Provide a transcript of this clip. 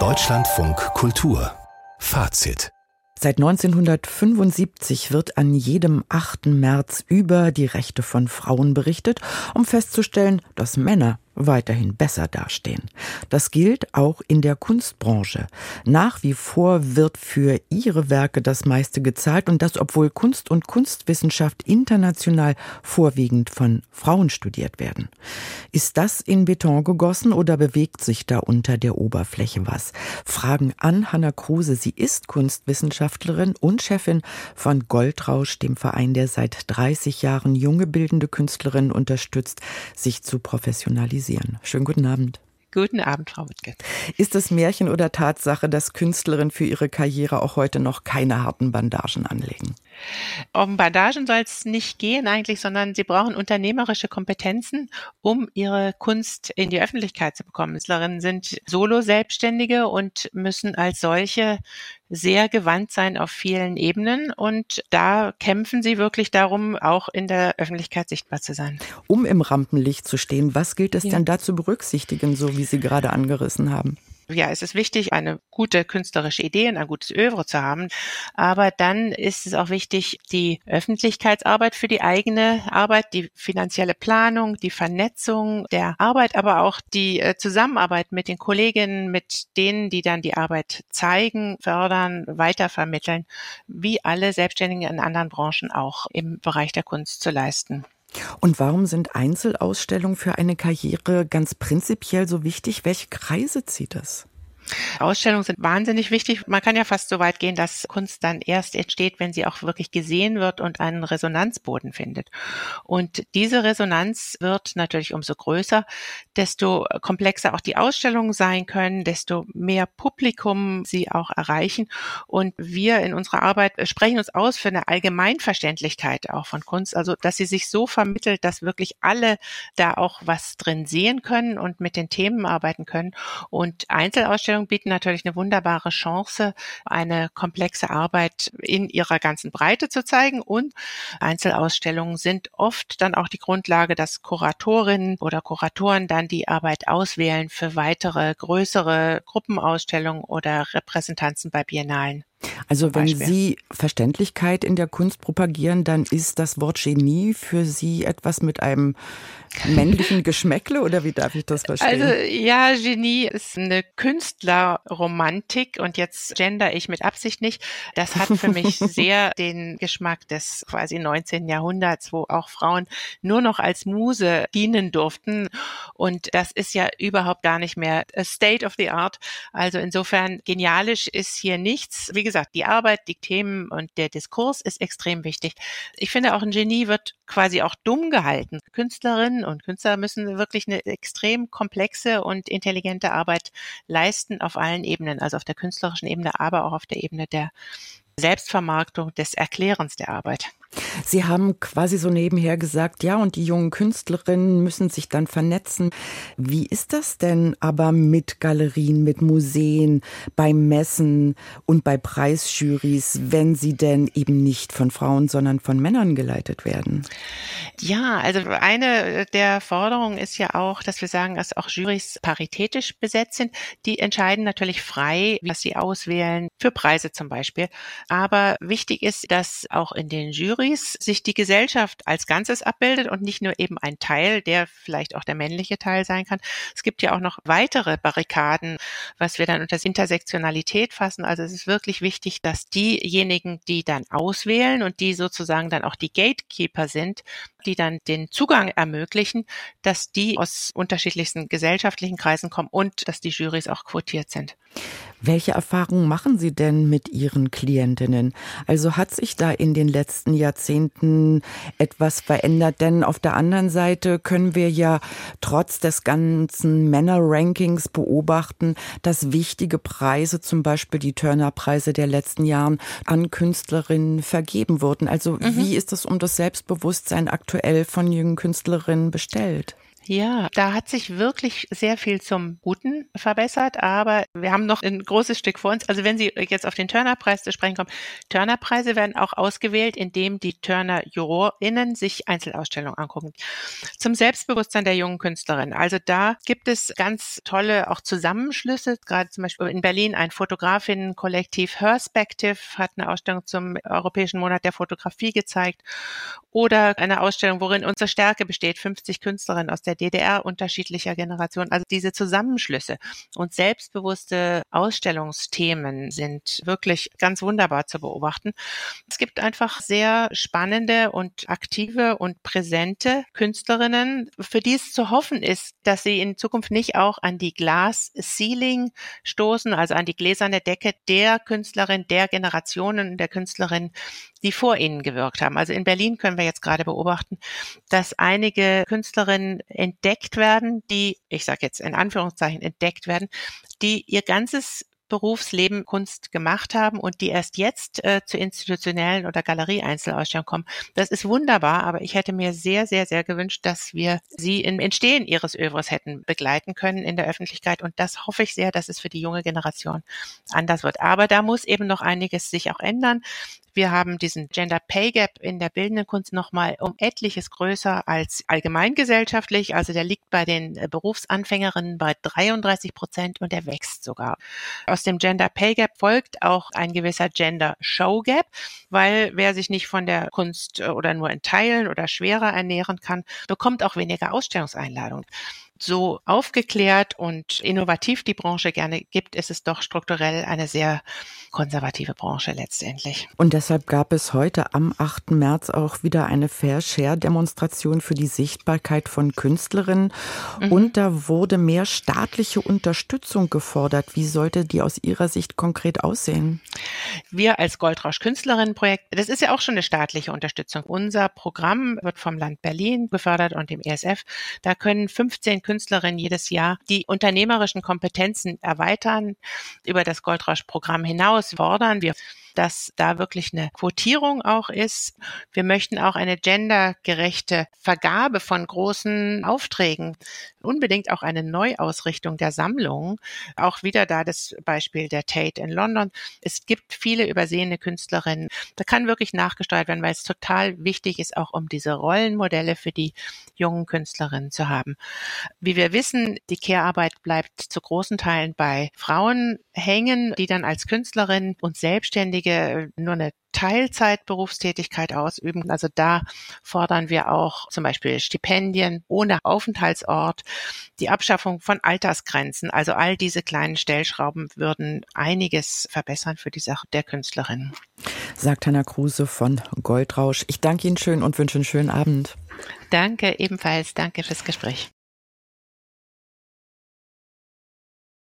Deutschlandfunk Kultur Fazit Seit 1975 wird an jedem 8. März über die Rechte von Frauen berichtet, um festzustellen, dass Männer weiterhin besser dastehen. Das gilt auch in der Kunstbranche. Nach wie vor wird für ihre Werke das meiste gezahlt und das, obwohl Kunst und Kunstwissenschaft international vorwiegend von Frauen studiert werden. Ist das in Beton gegossen oder bewegt sich da unter der Oberfläche was? Fragen an Hanna Kruse. Sie ist Kunstwissenschaftlerin und Chefin von Goldrausch, dem Verein, der seit 30 Jahren junge bildende Künstlerinnen unterstützt, sich zu professionalisieren organisieren. Schönen guten Abend. Guten Abend, Frau Wittke. Ist es Märchen oder Tatsache, dass Künstlerinnen für ihre Karriere auch heute noch keine harten Bandagen anlegen? Um Bandagen soll es nicht gehen eigentlich, sondern sie brauchen unternehmerische Kompetenzen, um ihre Kunst in die Öffentlichkeit zu bekommen. Künstlerinnen sind Solo-Selbstständige und müssen als solche sehr gewandt sein auf vielen Ebenen und da kämpfen sie wirklich darum, auch in der Öffentlichkeit sichtbar zu sein. Um im Rampenlicht zu stehen, was gilt es ja. denn da zu berücksichtigen, so wie Sie gerade angerissen haben? Ja, es ist wichtig, eine gute künstlerische Idee und ein gutes Övre zu haben. Aber dann ist es auch wichtig, die Öffentlichkeitsarbeit für die eigene Arbeit, die finanzielle Planung, die Vernetzung der Arbeit, aber auch die äh, Zusammenarbeit mit den Kolleginnen, mit denen, die dann die Arbeit zeigen, fördern, weitervermitteln, wie alle Selbstständigen in anderen Branchen auch im Bereich der Kunst zu leisten. Und warum sind Einzelausstellungen für eine Karriere ganz prinzipiell so wichtig? Welche Kreise zieht es? Ausstellungen sind wahnsinnig wichtig. Man kann ja fast so weit gehen, dass Kunst dann erst entsteht, wenn sie auch wirklich gesehen wird und einen Resonanzboden findet. Und diese Resonanz wird natürlich umso größer, desto komplexer auch die Ausstellungen sein können, desto mehr Publikum sie auch erreichen. Und wir in unserer Arbeit sprechen uns aus für eine Allgemeinverständlichkeit auch von Kunst, also dass sie sich so vermittelt, dass wirklich alle da auch was drin sehen können und mit den Themen arbeiten können. Und Einzelausstellungen Ausstellungen bieten natürlich eine wunderbare Chance, eine komplexe Arbeit in ihrer ganzen Breite zu zeigen. Und Einzelausstellungen sind oft dann auch die Grundlage, dass Kuratorinnen oder Kuratoren dann die Arbeit auswählen für weitere größere Gruppenausstellungen oder Repräsentanzen bei Biennalen. Also wenn Beispiel. Sie Verständlichkeit in der Kunst propagieren, dann ist das Wort Genie für Sie etwas mit einem männlichen Geschmäckle oder wie darf ich das verstehen? Also ja, Genie ist eine Künstlerromantik und jetzt gender ich mit Absicht nicht. Das hat für mich sehr den Geschmack des quasi 19. Jahrhunderts, wo auch Frauen nur noch als Muse dienen durften und das ist ja überhaupt gar nicht mehr state of the art. Also insofern genialisch ist hier nichts. Wie gesagt, die Arbeit, die Themen und der Diskurs ist extrem wichtig. Ich finde auch ein Genie wird quasi auch dumm gehalten. Künstlerinnen und Künstler müssen wirklich eine extrem komplexe und intelligente Arbeit leisten auf allen Ebenen, also auf der künstlerischen Ebene, aber auch auf der Ebene der Selbstvermarktung, des Erklärens der Arbeit. Sie haben quasi so nebenher gesagt, ja, und die jungen Künstlerinnen müssen sich dann vernetzen. Wie ist das denn aber mit Galerien, mit Museen, bei Messen und bei Preisjurys, wenn sie denn eben nicht von Frauen, sondern von Männern geleitet werden? Ja, also eine der Forderungen ist ja auch, dass wir sagen, dass auch Jurys paritätisch besetzt sind. Die entscheiden natürlich frei, was sie auswählen, für Preise zum Beispiel. Aber wichtig ist, dass auch in den Jurys Jurys sich die Gesellschaft als Ganzes abbildet und nicht nur eben ein Teil, der vielleicht auch der männliche Teil sein kann. Es gibt ja auch noch weitere Barrikaden, was wir dann unter Intersektionalität fassen. Also es ist wirklich wichtig, dass diejenigen, die dann auswählen und die sozusagen dann auch die Gatekeeper sind, die dann den Zugang ermöglichen, dass die aus unterschiedlichsten gesellschaftlichen Kreisen kommen und dass die Jurys auch quotiert sind. Welche Erfahrungen machen Sie denn mit Ihren Klientinnen? Also hat sich da in den letzten Jahrzehnten etwas verändert? Denn auf der anderen Seite können wir ja trotz des ganzen Männer-Rankings beobachten, dass wichtige Preise, zum Beispiel die Turner-Preise der letzten Jahren, an Künstlerinnen vergeben wurden. Also mhm. wie ist es um das Selbstbewusstsein aktuell von jungen Künstlerinnen bestellt? Ja, da hat sich wirklich sehr viel zum Guten verbessert, aber wir haben noch ein großes Stück vor uns. Also wenn Sie jetzt auf den Turner-Preis zu sprechen kommen, Turner-Preise werden auch ausgewählt, indem die Turner-JurorInnen sich Einzelausstellungen angucken. Zum Selbstbewusstsein der jungen Künstlerin. Also da gibt es ganz tolle auch Zusammenschlüsse, gerade zum Beispiel in Berlin ein Fotografinnen-Kollektiv Herspective hat eine Ausstellung zum Europäischen Monat der Fotografie gezeigt oder eine Ausstellung, worin unsere Stärke besteht, 50 Künstlerinnen aus der DDR unterschiedlicher Generationen. Also diese Zusammenschlüsse und selbstbewusste Ausstellungsthemen sind wirklich ganz wunderbar zu beobachten. Es gibt einfach sehr spannende und aktive und präsente Künstlerinnen, für die es zu hoffen ist, dass sie in Zukunft nicht auch an die Glass Ceiling stoßen, also an die gläserne Decke der Künstlerin, der Generationen der Künstlerin, die vor ihnen gewirkt haben. Also in Berlin können wir jetzt gerade beobachten, dass einige Künstlerinnen entdeckt werden, die, ich sage jetzt in Anführungszeichen entdeckt werden, die ihr ganzes Berufsleben Kunst gemacht haben und die erst jetzt äh, zu institutionellen oder Galerie-Einzelausstellungen kommen. Das ist wunderbar, aber ich hätte mir sehr, sehr, sehr gewünscht, dass wir sie im Entstehen ihres Övres hätten begleiten können in der Öffentlichkeit. Und das hoffe ich sehr, dass es für die junge Generation anders wird. Aber da muss eben noch einiges sich auch ändern. Wir haben diesen Gender Pay Gap in der bildenden Kunst nochmal um etliches größer als allgemeingesellschaftlich. Also der liegt bei den äh, Berufsanfängerinnen bei 33 Prozent und der wächst sogar. Aus dem Gender Pay Gap folgt auch ein gewisser Gender Show Gap, weil wer sich nicht von der Kunst äh, oder nur in Teilen oder schwerer ernähren kann, bekommt auch weniger Ausstellungseinladungen so aufgeklärt und innovativ die Branche gerne gibt, ist es doch strukturell eine sehr konservative Branche letztendlich. Und deshalb gab es heute am 8. März auch wieder eine Fair Share Demonstration für die Sichtbarkeit von Künstlerinnen. Mhm. Und da wurde mehr staatliche Unterstützung gefordert. Wie sollte die aus Ihrer Sicht konkret aussehen? Wir als Goldrausch Künstlerinnenprojekt, das ist ja auch schon eine staatliche Unterstützung. Unser Programm wird vom Land Berlin gefördert und dem ESF. Da können 15 Künstlerinnen jedes Jahr die unternehmerischen Kompetenzen erweitern, über das Goldrausch-Programm hinaus fordern wir dass da wirklich eine Quotierung auch ist. Wir möchten auch eine gendergerechte Vergabe von großen Aufträgen, unbedingt auch eine Neuausrichtung der Sammlungen. Auch wieder da das Beispiel der Tate in London. Es gibt viele übersehene Künstlerinnen. Da kann wirklich nachgesteuert werden, weil es total wichtig ist, auch um diese Rollenmodelle für die jungen Künstlerinnen zu haben. Wie wir wissen, die Care-Arbeit bleibt zu großen Teilen bei Frauen hängen, die dann als Künstlerin und Selbstständige nur eine Teilzeitberufstätigkeit ausüben. Also da fordern wir auch zum Beispiel Stipendien ohne Aufenthaltsort, die Abschaffung von Altersgrenzen. Also all diese kleinen Stellschrauben würden einiges verbessern für die Sache der Künstlerin. Sagt Hanna Kruse von Goldrausch. Ich danke Ihnen schön und wünsche einen schönen Abend. Danke ebenfalls. Danke fürs Gespräch.